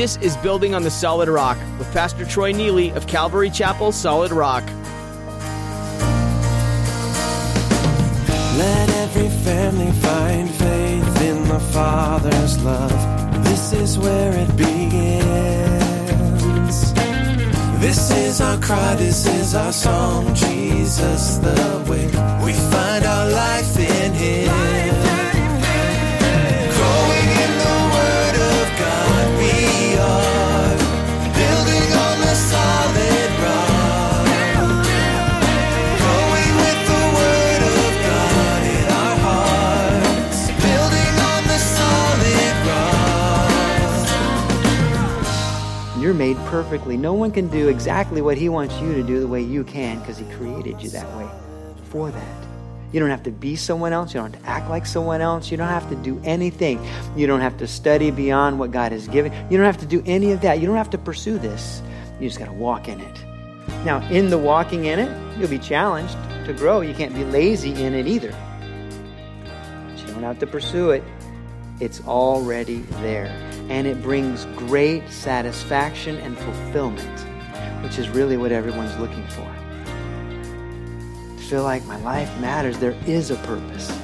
This is Building on the Solid Rock with Pastor Troy Neely of Calvary Chapel, Solid Rock. Let every family find faith in the Father's love. This is where it begins. This is our cry, this is our song. Jesus, the way we find our life in Him. Perfectly. No one can do exactly what He wants you to do the way you can because He created you that way for that. You don't have to be someone else. You don't have to act like someone else. You don't have to do anything. You don't have to study beyond what God has given. You don't have to do any of that. You don't have to pursue this. You just got to walk in it. Now, in the walking in it, you'll be challenged to grow. You can't be lazy in it either. But you don't have to pursue it. It's already there. And it brings great satisfaction and fulfillment, which is really what everyone's looking for. To feel like my life matters, there is a purpose,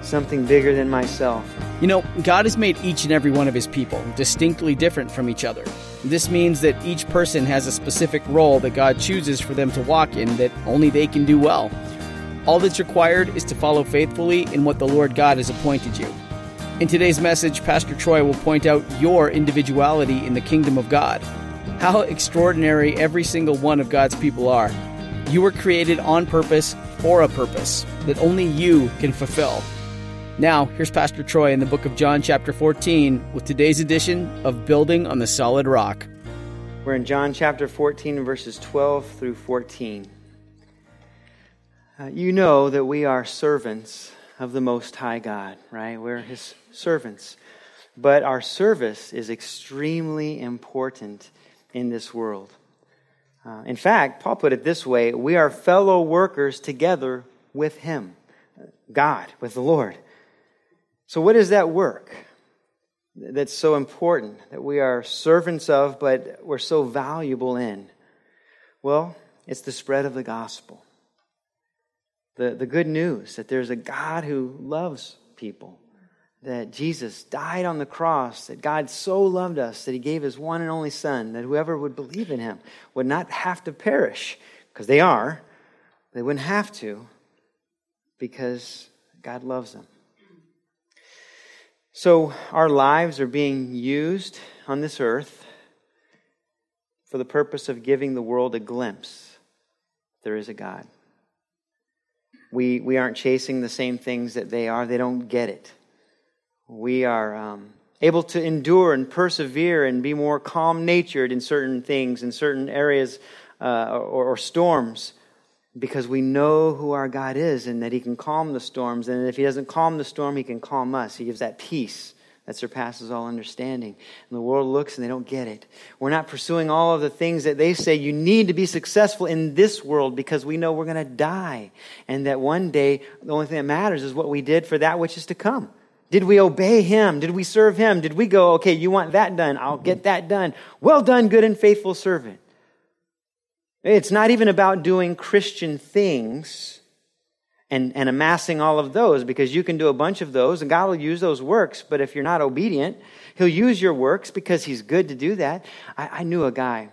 something bigger than myself. You know, God has made each and every one of his people distinctly different from each other. This means that each person has a specific role that God chooses for them to walk in that only they can do well. All that's required is to follow faithfully in what the Lord God has appointed you. In today's message, Pastor Troy will point out your individuality in the kingdom of God. How extraordinary every single one of God's people are. You were created on purpose for a purpose that only you can fulfill. Now, here's Pastor Troy in the book of John, chapter 14, with today's edition of Building on the Solid Rock. We're in John chapter 14, verses 12 through 14. Uh, you know that we are servants of the Most High God, right? We're His servants. But our service is extremely important in this world. Uh, in fact, Paul put it this way we are fellow workers together with Him, God, with the Lord. So, what is that work that's so important that we are servants of, but we're so valuable in? Well, it's the spread of the gospel. The, the good news that there's a God who loves people, that Jesus died on the cross, that God so loved us that he gave his one and only Son, that whoever would believe in him would not have to perish, because they are. They wouldn't have to, because God loves them. So our lives are being used on this earth for the purpose of giving the world a glimpse there is a God. We, we aren't chasing the same things that they are, they don't get it. We are um, able to endure and persevere and be more calm natured in certain things, in certain areas uh, or, or storms, because we know who our God is and that He can calm the storms. And if He doesn't calm the storm, He can calm us. He gives that peace that surpasses all understanding. And the world looks and they don't get it. We're not pursuing all of the things that they say you need to be successful in this world because we know we're going to die. And that one day, the only thing that matters is what we did for that which is to come. Did we obey him? Did we serve him? Did we go, okay, you want that done? I'll get that done. Well done, good and faithful servant. It's not even about doing Christian things and, and amassing all of those because you can do a bunch of those and God will use those works. But if you're not obedient, He'll use your works because He's good to do that. I, I knew a guy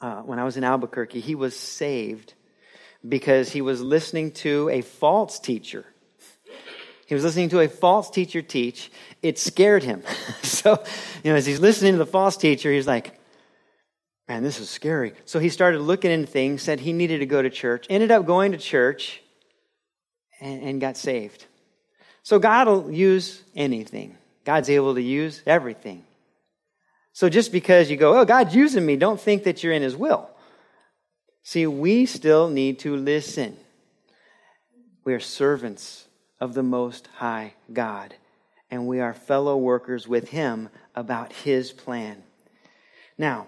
uh, when I was in Albuquerque, he was saved because he was listening to a false teacher. He was listening to a false teacher teach. It scared him. so, you know, as he's listening to the false teacher, he's like, man, this is scary. So he started looking into things, said he needed to go to church, ended up going to church, and, and got saved. So God will use anything. God's able to use everything. So just because you go, oh, God's using me, don't think that you're in his will. See, we still need to listen. We are servants of the Most High God, and we are fellow workers with him about his plan. Now,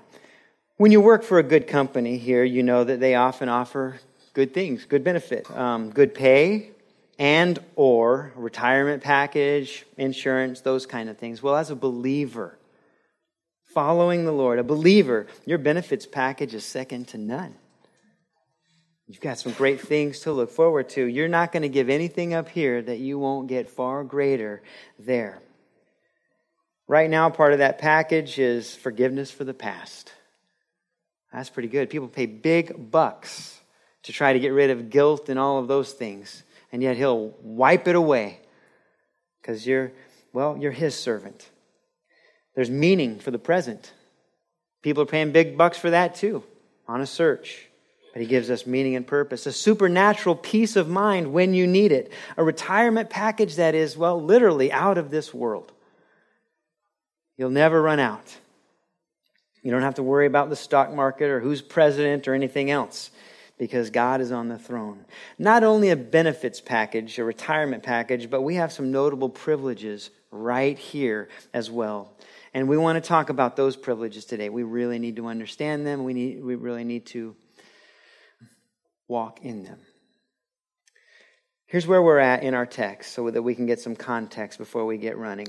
when you work for a good company here, you know that they often offer good things, good benefit, um, good pay, and or retirement package, insurance, those kind of things. Well, as a believer, following the Lord, a believer, your benefits package is second to none. You've got some great things to look forward to. You're not going to give anything up here that you won't get far greater there. Right now, part of that package is forgiveness for the past. That's pretty good. People pay big bucks to try to get rid of guilt and all of those things, and yet He'll wipe it away because you're, well, you're His servant. There's meaning for the present. People are paying big bucks for that too, on a search. But he gives us meaning and purpose, a supernatural peace of mind when you need it, a retirement package that is, well, literally out of this world. You'll never run out. You don't have to worry about the stock market or who's president or anything else because God is on the throne. Not only a benefits package, a retirement package, but we have some notable privileges right here as well. And we want to talk about those privileges today. We really need to understand them. We, need, we really need to walk in them. Here's where we're at in our text so that we can get some context before we get running.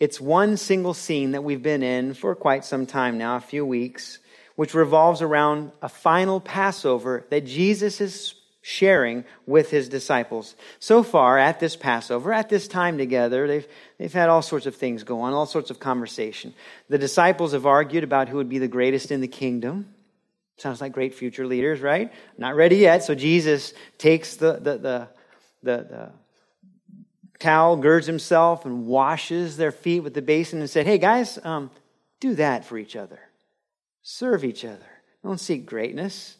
It's one single scene that we've been in for quite some time now, a few weeks, which revolves around a final Passover that Jesus is sharing with his disciples. So far, at this Passover, at this time together, they've, they've had all sorts of things go on, all sorts of conversation. The disciples have argued about who would be the greatest in the kingdom. Sounds like great future leaders, right? Not ready yet. So Jesus takes the, the, the, the, the towel, girds himself, and washes their feet with the basin and said, Hey, guys, um, do that for each other. Serve each other. Don't seek greatness,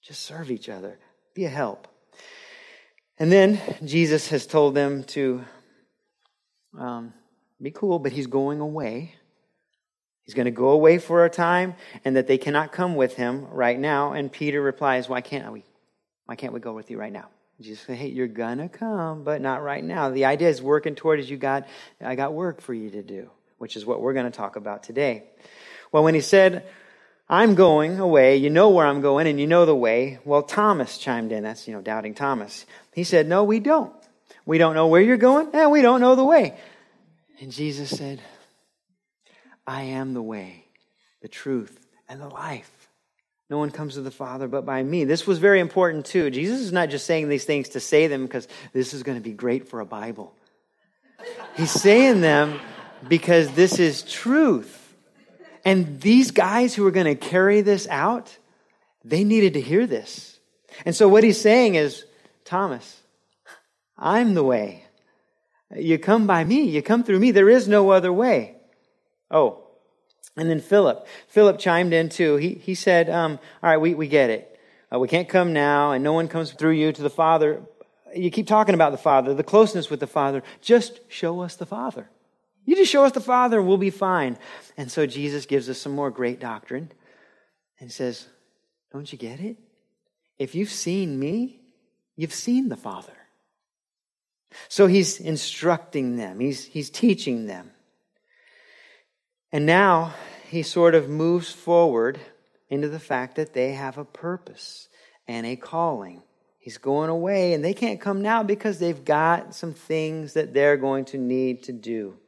just serve each other. Be a help. And then Jesus has told them to um, be cool, but he's going away. He's going to go away for a time and that they cannot come with him right now. And Peter replies, Why can't we? Why can't we go with you right now? Jesus said, Hey, you're gonna come, but not right now. The idea is working toward is you got I got work for you to do, which is what we're going to talk about today. Well, when he said, I'm going away, you know where I'm going, and you know the way. Well, Thomas chimed in. That's, you know, doubting Thomas. He said, No, we don't. We don't know where you're going, and we don't know the way. And Jesus said, I am the way, the truth, and the life. No one comes to the Father but by me. This was very important too. Jesus is not just saying these things to say them because this is going to be great for a Bible. He's saying them because this is truth. And these guys who are going to carry this out, they needed to hear this. And so what he's saying is, Thomas, I'm the way. You come by me. You come through me. There is no other way. Oh, and then Philip. Philip chimed in too. He, he said, um, All right, we, we get it. Uh, we can't come now, and no one comes through you to the Father. You keep talking about the Father, the closeness with the Father. Just show us the Father. You just show us the Father, and we'll be fine. And so Jesus gives us some more great doctrine and says, Don't you get it? If you've seen me, you've seen the Father. So he's instructing them, he's, he's teaching them. And now he sort of moves forward into the fact that they have a purpose and a calling. He's going away, and they can't come now because they've got some things that they're going to need to do.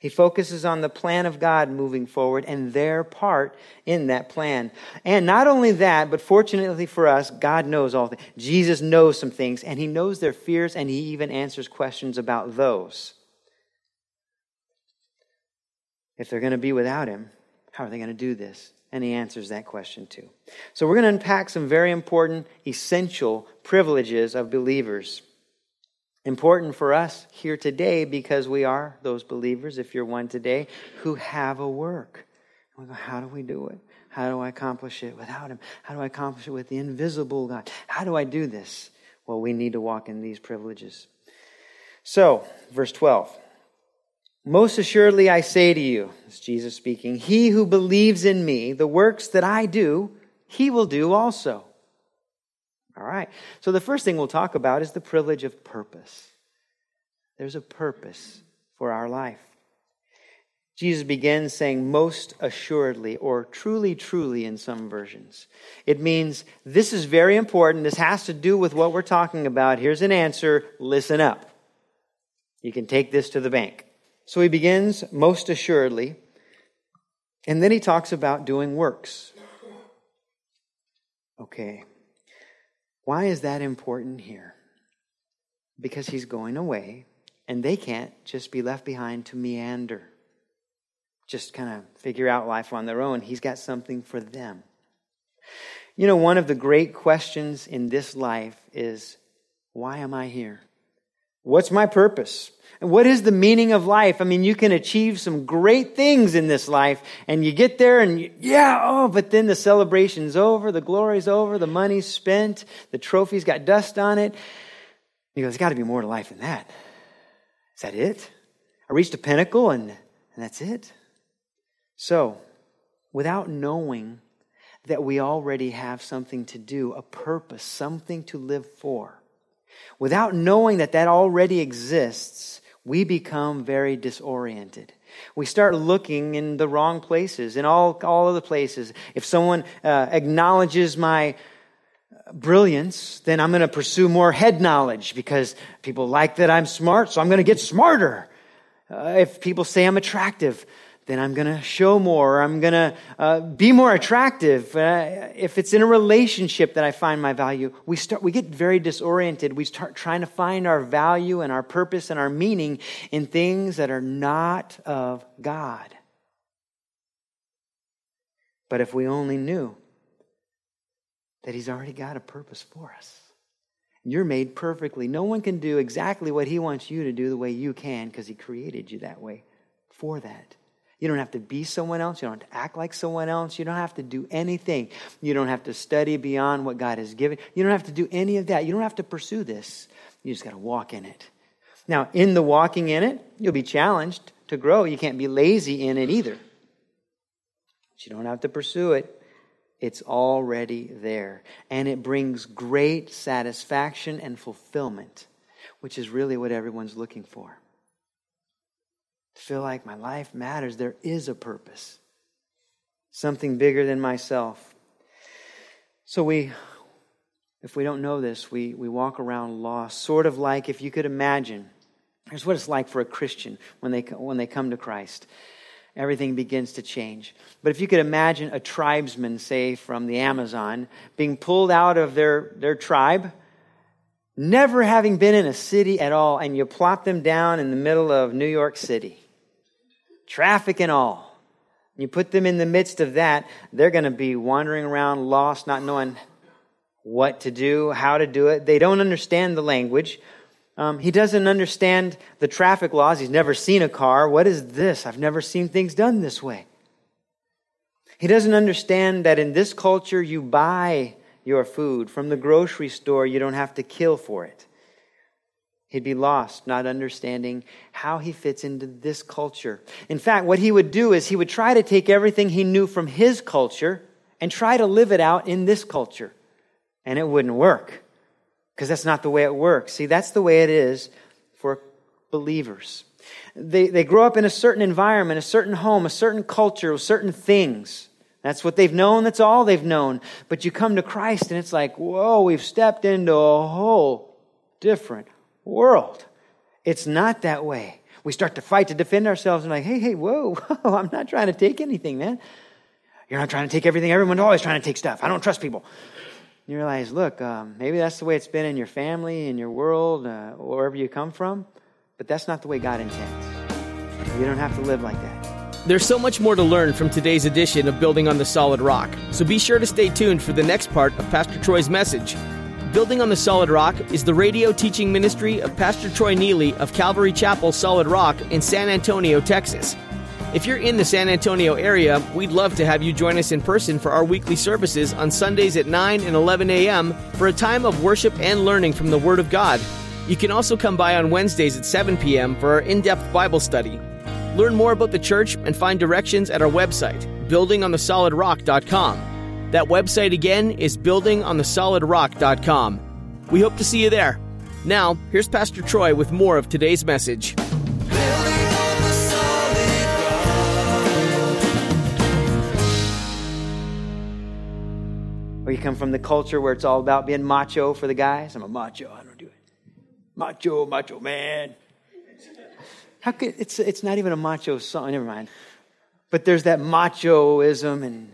He focuses on the plan of God moving forward and their part in that plan. And not only that, but fortunately for us, God knows all things. Jesus knows some things, and He knows their fears, and He even answers questions about those. If they're going to be without him, how are they going to do this? And he answers that question too. So we're going to unpack some very important, essential privileges of believers. Important for us here today because we are those believers, if you're one today, who have a work. We go, how do we do it? How do I accomplish it without him? How do I accomplish it with the invisible God? How do I do this? Well, we need to walk in these privileges. So, verse 12. Most assuredly, I say to you, it's Jesus speaking, he who believes in me, the works that I do, he will do also. All right. So the first thing we'll talk about is the privilege of purpose. There's a purpose for our life. Jesus begins saying most assuredly or truly, truly in some versions. It means this is very important. This has to do with what we're talking about. Here's an answer. Listen up. You can take this to the bank. So he begins most assuredly. And then he talks about doing works. Okay. Why is that important here? Because he's going away, and they can't just be left behind to meander, just kind of figure out life on their own. He's got something for them. You know, one of the great questions in this life is why am I here? What's my purpose? And what is the meaning of life? I mean, you can achieve some great things in this life, and you get there and you, yeah, oh, but then the celebration's over, the glory's over, the money's spent, the trophy's got dust on it. You go, there's got to be more to life than that. Is that it? I reached a pinnacle and, and that's it? So, without knowing that we already have something to do, a purpose, something to live for, without knowing that that already exists, we become very disoriented. We start looking in the wrong places, in all, all of the places. If someone uh, acknowledges my brilliance, then I'm going to pursue more head knowledge because people like that I'm smart, so I'm going to get smarter. Uh, if people say I'm attractive, then I'm going to show more. I'm going to uh, be more attractive. Uh, if it's in a relationship that I find my value, we start, we get very disoriented. We start trying to find our value and our purpose and our meaning in things that are not of God. But if we only knew that He's already got a purpose for us. You're made perfectly. No one can do exactly what He wants you to do the way you can because He created you that way for that. You don't have to be someone else. You don't have to act like someone else. You don't have to do anything. You don't have to study beyond what God has given. You don't have to do any of that. You don't have to pursue this. You just got to walk in it. Now, in the walking in it, you'll be challenged to grow. You can't be lazy in it either. But you don't have to pursue it. It's already there. And it brings great satisfaction and fulfillment, which is really what everyone's looking for. To feel like my life matters. There is a purpose, something bigger than myself. So we, if we don't know this, we, we walk around lost, sort of like if you could imagine. Here's what it's like for a Christian when they, when they come to Christ everything begins to change. But if you could imagine a tribesman, say from the Amazon, being pulled out of their, their tribe, never having been in a city at all, and you plop them down in the middle of New York City, traffic and all. You put them in the midst of that, they're going to be wandering around lost, not knowing what to do, how to do it. They don't understand the language. Um, he doesn't understand the traffic laws. He's never seen a car. What is this? I've never seen things done this way. He doesn't understand that in this culture, you buy your food from the grocery store, you don't have to kill for it. He'd be lost, not understanding how he fits into this culture. In fact, what he would do is he would try to take everything he knew from his culture and try to live it out in this culture. And it wouldn't work because that's not the way it works. See, that's the way it is for believers. They, they grow up in a certain environment, a certain home, a certain culture, certain things. That's what they've known. That's all they've known. But you come to Christ and it's like, whoa, we've stepped into a whole different world. It's not that way. We start to fight to defend ourselves and like, hey, hey, whoa, whoa, I'm not trying to take anything, man. You're not trying to take everything. Everyone's always trying to take stuff. I don't trust people you realize, look, um, maybe that's the way it's been in your family, in your world, uh, wherever you come from, but that's not the way God intends. You don't have to live like that. There's so much more to learn from today's edition of Building on the Solid Rock, so be sure to stay tuned for the next part of Pastor Troy's message. Building on the Solid Rock is the radio teaching ministry of Pastor Troy Neely of Calvary Chapel Solid Rock in San Antonio, Texas. If you're in the San Antonio area, we'd love to have you join us in person for our weekly services on Sundays at 9 and 11 a.m. for a time of worship and learning from the Word of God. You can also come by on Wednesdays at 7 p.m. for our in depth Bible study. Learn more about the church and find directions at our website, buildingonthesolidrock.com. That website again is buildingonthesolidrock.com. We hope to see you there. Now, here's Pastor Troy with more of today's message. Or you come from the culture where it's all about being macho for the guys. I'm a macho. I don't do it. Macho, macho man. How could it's it's not even a macho song. Never mind. But there's that machoism, and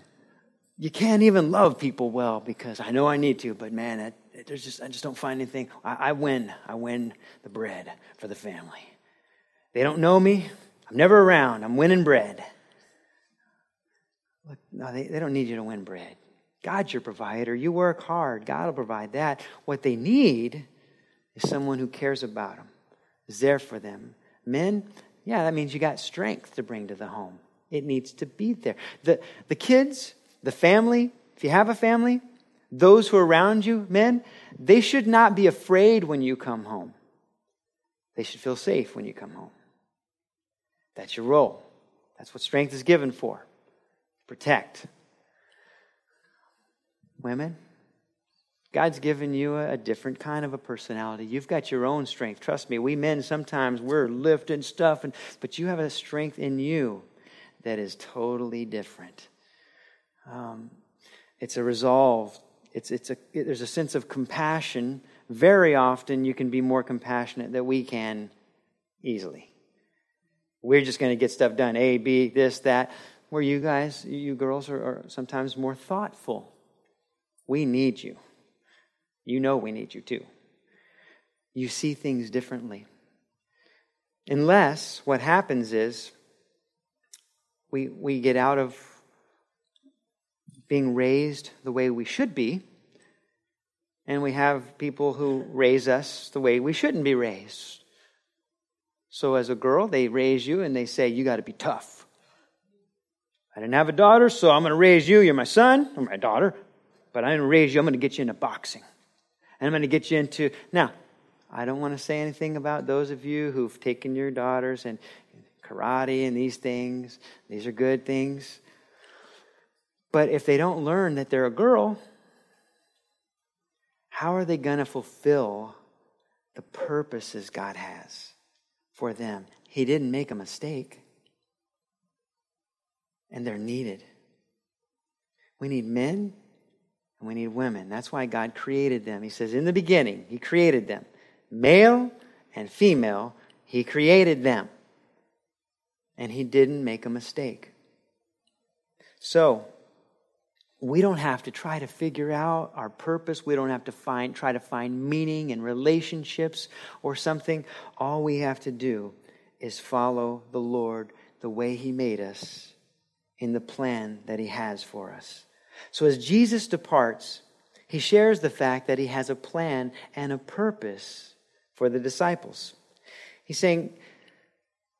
you can't even love people well because I know I need to, but man, it, there's just, I just don't find anything. I, I win. I win the bread for the family. They don't know me. I'm never around. I'm winning bread. Look, no, they, they don't need you to win bread. God's your provider. You work hard. God will provide that. What they need is someone who cares about them, is there for them. Men, yeah, that means you got strength to bring to the home. It needs to be there. The, the kids, the family, if you have a family, those who are around you, men, they should not be afraid when you come home. They should feel safe when you come home. That's your role. That's what strength is given for. Protect. Women, God's given you a, different kind of a personality. You've got your own strength. Trust me, we men sometimes we're lifting stuff, and, but you have a strength in you that is totally different. Um, it's a resolve. It's, it's a, it, there's a sense of compassion. Very often, you can be more compassionate than we can easily. We're just going to get stuff done A, B, this, that. Where you guys, you girls, are, are sometimes more thoughtful. We need you. You know we need you too. You see things differently. Unless what happens is we, we get out of being raised the way we should be, and we have people who raise us the way we shouldn't be raised. So, as a girl, they raise you and they say, You got to be tough. I didn't have a daughter, so I'm going to raise you. You're my son or my daughter, but I'm going to raise you. I'm going to get you into boxing. And I'm going to get you into. Now, I don't want to say anything about those of you who've taken your daughters and karate and these things. These are good things. But if they don't learn that they're a girl, how are they going to fulfill the purposes God has for them? He didn't make a mistake, and they're needed. We need men and we need women. That's why God created them. He says, in the beginning, He created them. Male and female, He created them. And He didn't make a mistake. So, we don't have to try to figure out our purpose. We don't have to find, try to find meaning in relationships or something. All we have to do is follow the Lord the way He made us in the plan that He has for us. So as Jesus departs, he shares the fact that he has a plan and a purpose for the disciples. He's saying,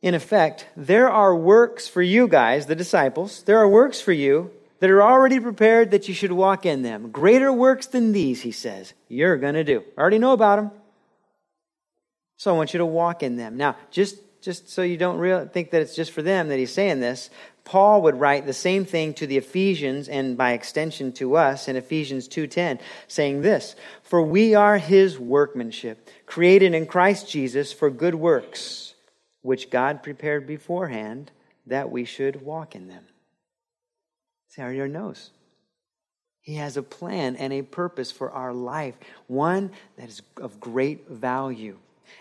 in effect, there are works for you guys, the disciples, there are works for you that are already prepared that you should walk in them. Greater works than these, he says, you're going to do. I already know about them. So I want you to walk in them. Now, just just so you don't real, think that it's just for them that he's saying this, Paul would write the same thing to the Ephesians and by extension to us in Ephesians 2:10 saying this, "For we are his workmanship, created in Christ Jesus for good works, which God prepared beforehand that we should walk in them." See, how already knows. He has a plan and a purpose for our life, one that is of great value.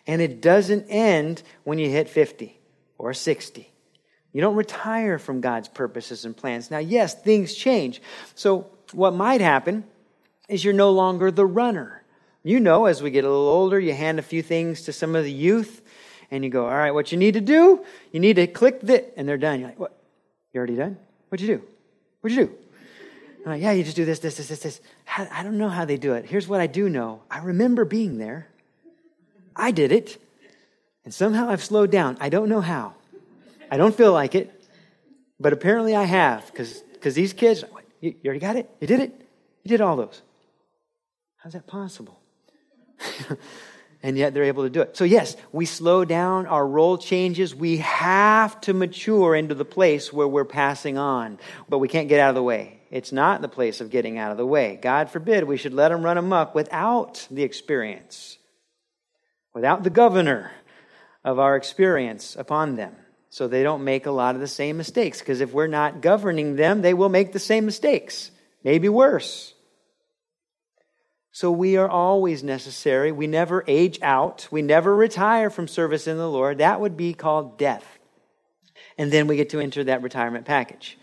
And it doesn't end when you hit 50 or 60. You don't retire from God's purposes and plans. Now, yes, things change. So, what might happen is you're no longer the runner. You know, as we get a little older, you hand a few things to some of the youth, and you go, All right, what you need to do, you need to click this, and they're done. You're like, What? You already done? What'd you do? What'd you do? I'm like, yeah, you just do this, this, this, this, this. I don't know how they do it. Here's what I do know I remember being there. I did it. And somehow I've slowed down. I don't know how. I don't feel like it. But apparently I have because these kids, you, you already got it? You did it? You did all those. How's that possible? and yet they're able to do it. So, yes, we slow down, our role changes. We have to mature into the place where we're passing on, but we can't get out of the way. It's not the place of getting out of the way. God forbid we should let them run amok without the experience without the governor of our experience upon them. So they don't make a lot of the same mistakes. Because if we're not governing them, they will make the same mistakes, maybe worse. So we are always necessary. We never age out. We never retire from service in the Lord. That would be called death. And then we get to enter that retirement package.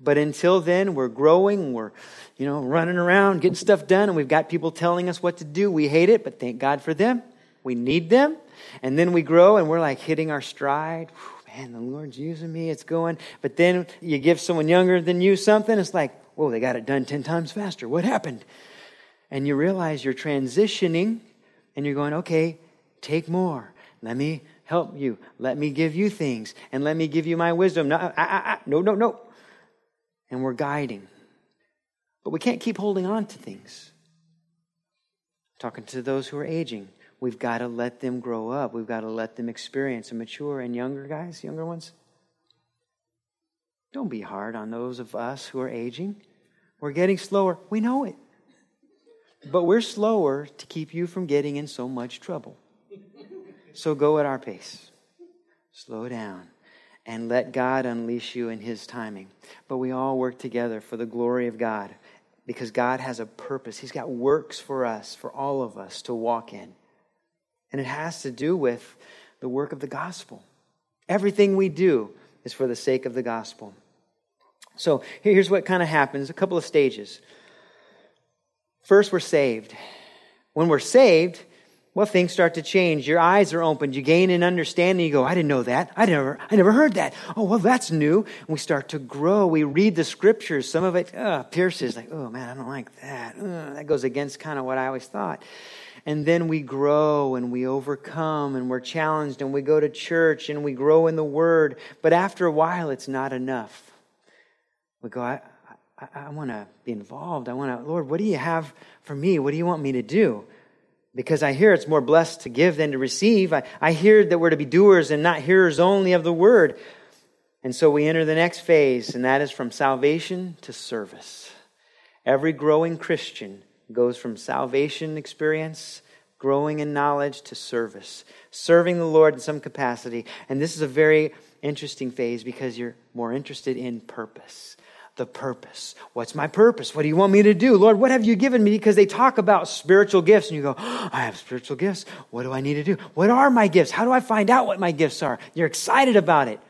But until then, we're growing, we're, you know, running around, getting stuff done, and we've got people telling us what to do. We hate it, but thank God for them. We need them. And then we grow and we're like hitting our stride. Man, the Lord's using me, it's going. But then you give someone younger than you something, it's like, whoa, they got it done 10 times faster. What happened? And you realize you're transitioning and you're going, okay, take more. Let me help you. Let me give you things and let me give you my wisdom. No, ah, ah, ah, no, no, no. And we're guiding. But we can't keep holding on to things. talking to those who are aging. We've got to let them grow up. We've got to let them experience and mature. And younger guys, younger ones, don't be hard on those of us who are aging. We're getting slower. We know it. But we're slower to keep you from getting in so much trouble. So go at our pace. Slow down and let God unleash you in His timing. But we all work together for the glory of God because God has a purpose. He's got works for us, for all of us to walk in. And it has to do with the work of the gospel. Everything we do is for the sake of the gospel. So here's what kind of happens a couple of stages. First, we're saved. When we're saved, well, things start to change. Your eyes are opened. You gain an understanding. You go, I didn't know that. I never, I never heard that. Oh, well, that's new. And we start to grow. We read the scriptures. Some of it uh, pierces, like, oh man, I don't like that. Uh, that goes against kind of what I always thought. And then we grow and we overcome and we're challenged and we go to church and we grow in the word. But after a while, it's not enough. We go, I, I, I want to be involved. I want to, Lord, what do you have for me? What do you want me to do? Because I hear it's more blessed to give than to receive. I, I hear that we're to be doers and not hearers only of the word. And so we enter the next phase, and that is from salvation to service. Every growing Christian goes from salvation experience, growing in knowledge, to service, serving the Lord in some capacity. And this is a very interesting phase because you're more interested in purpose. The purpose. What's my purpose? What do you want me to do? Lord, what have you given me? Because they talk about spiritual gifts and you go, oh, I have spiritual gifts. What do I need to do? What are my gifts? How do I find out what my gifts are? You're excited about it.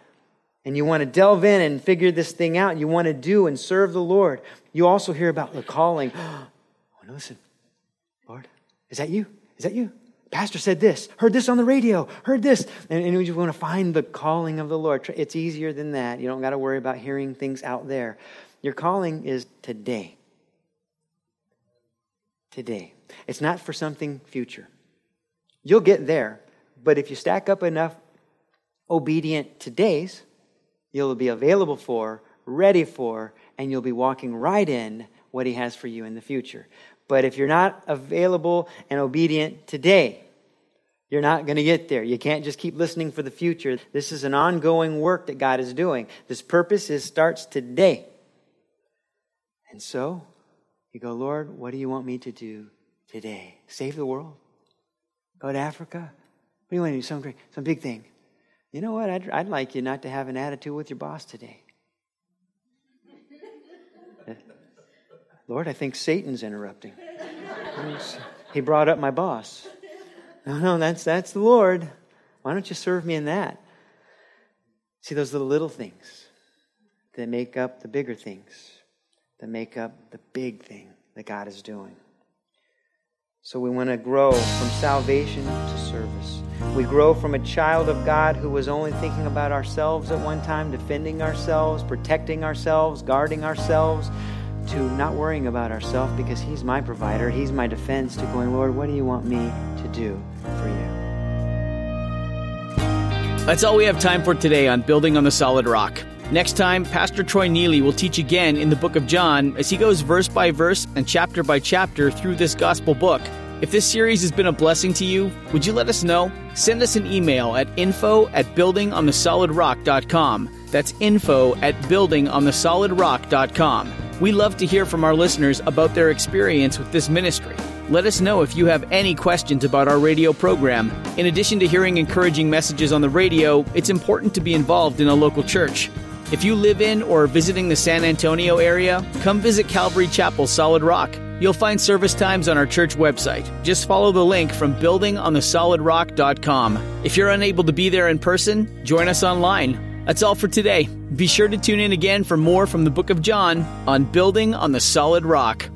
And you want to delve in and figure this thing out. You want to do and serve the Lord. You also hear about the calling. Listen, Lord, is that you? Is that you? Pastor said this, heard this on the radio, heard this. And, and we just want to find the calling of the Lord. It's easier than that. You don't got to worry about hearing things out there. Your calling is today. Today. It's not for something future. You'll get there, but if you stack up enough obedient todays, you'll be available for, ready for, and you'll be walking right in what He has for you in the future. But if you're not available and obedient today, you're not going to get there. You can't just keep listening for the future. This is an ongoing work that God is doing. This purpose is starts today. And so you go, Lord, what do you want me to do today? Save the world? Go to Africa? What do you want to do? Some great, some big thing. You know what? I'd, I'd like you not to have an attitude with your boss today. Lord, I think Satan's interrupting. he brought up my boss. No, no, that's, that's the Lord. Why don't you serve me in that? See, those are the little things that make up the bigger things, that make up the big thing that God is doing. So we want to grow from salvation to service. We grow from a child of God who was only thinking about ourselves at one time, defending ourselves, protecting ourselves, guarding ourselves, to not worrying about ourselves because He's my provider, He's my defense, to going, Lord, what do you want me to do for you? That's all we have time for today on Building on the Solid Rock. Next time, Pastor Troy Neely will teach again in the book of John as he goes verse by verse and chapter by chapter through this gospel book. If this series has been a blessing to you, would you let us know? Send us an email at info at buildingonthesolidrock.com. That's info at buildingonthesolidrock.com. We love to hear from our listeners about their experience with this ministry. Let us know if you have any questions about our radio program. In addition to hearing encouraging messages on the radio, it's important to be involved in a local church. If you live in or are visiting the San Antonio area, come visit Calvary Chapel Solid Rock. You'll find service times on our church website. Just follow the link from buildingonthesolidrock.com. If you're unable to be there in person, join us online That's all for today. Be sure to tune in again for more from the book of John on building on the solid rock.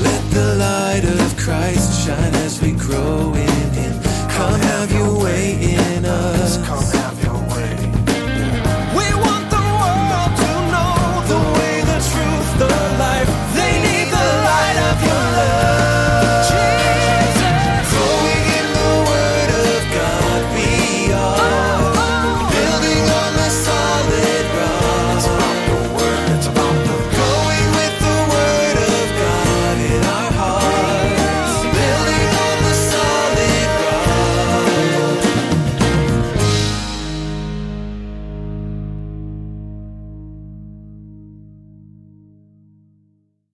Let the light of Christ shine as we grow in Him. Come have your way in us.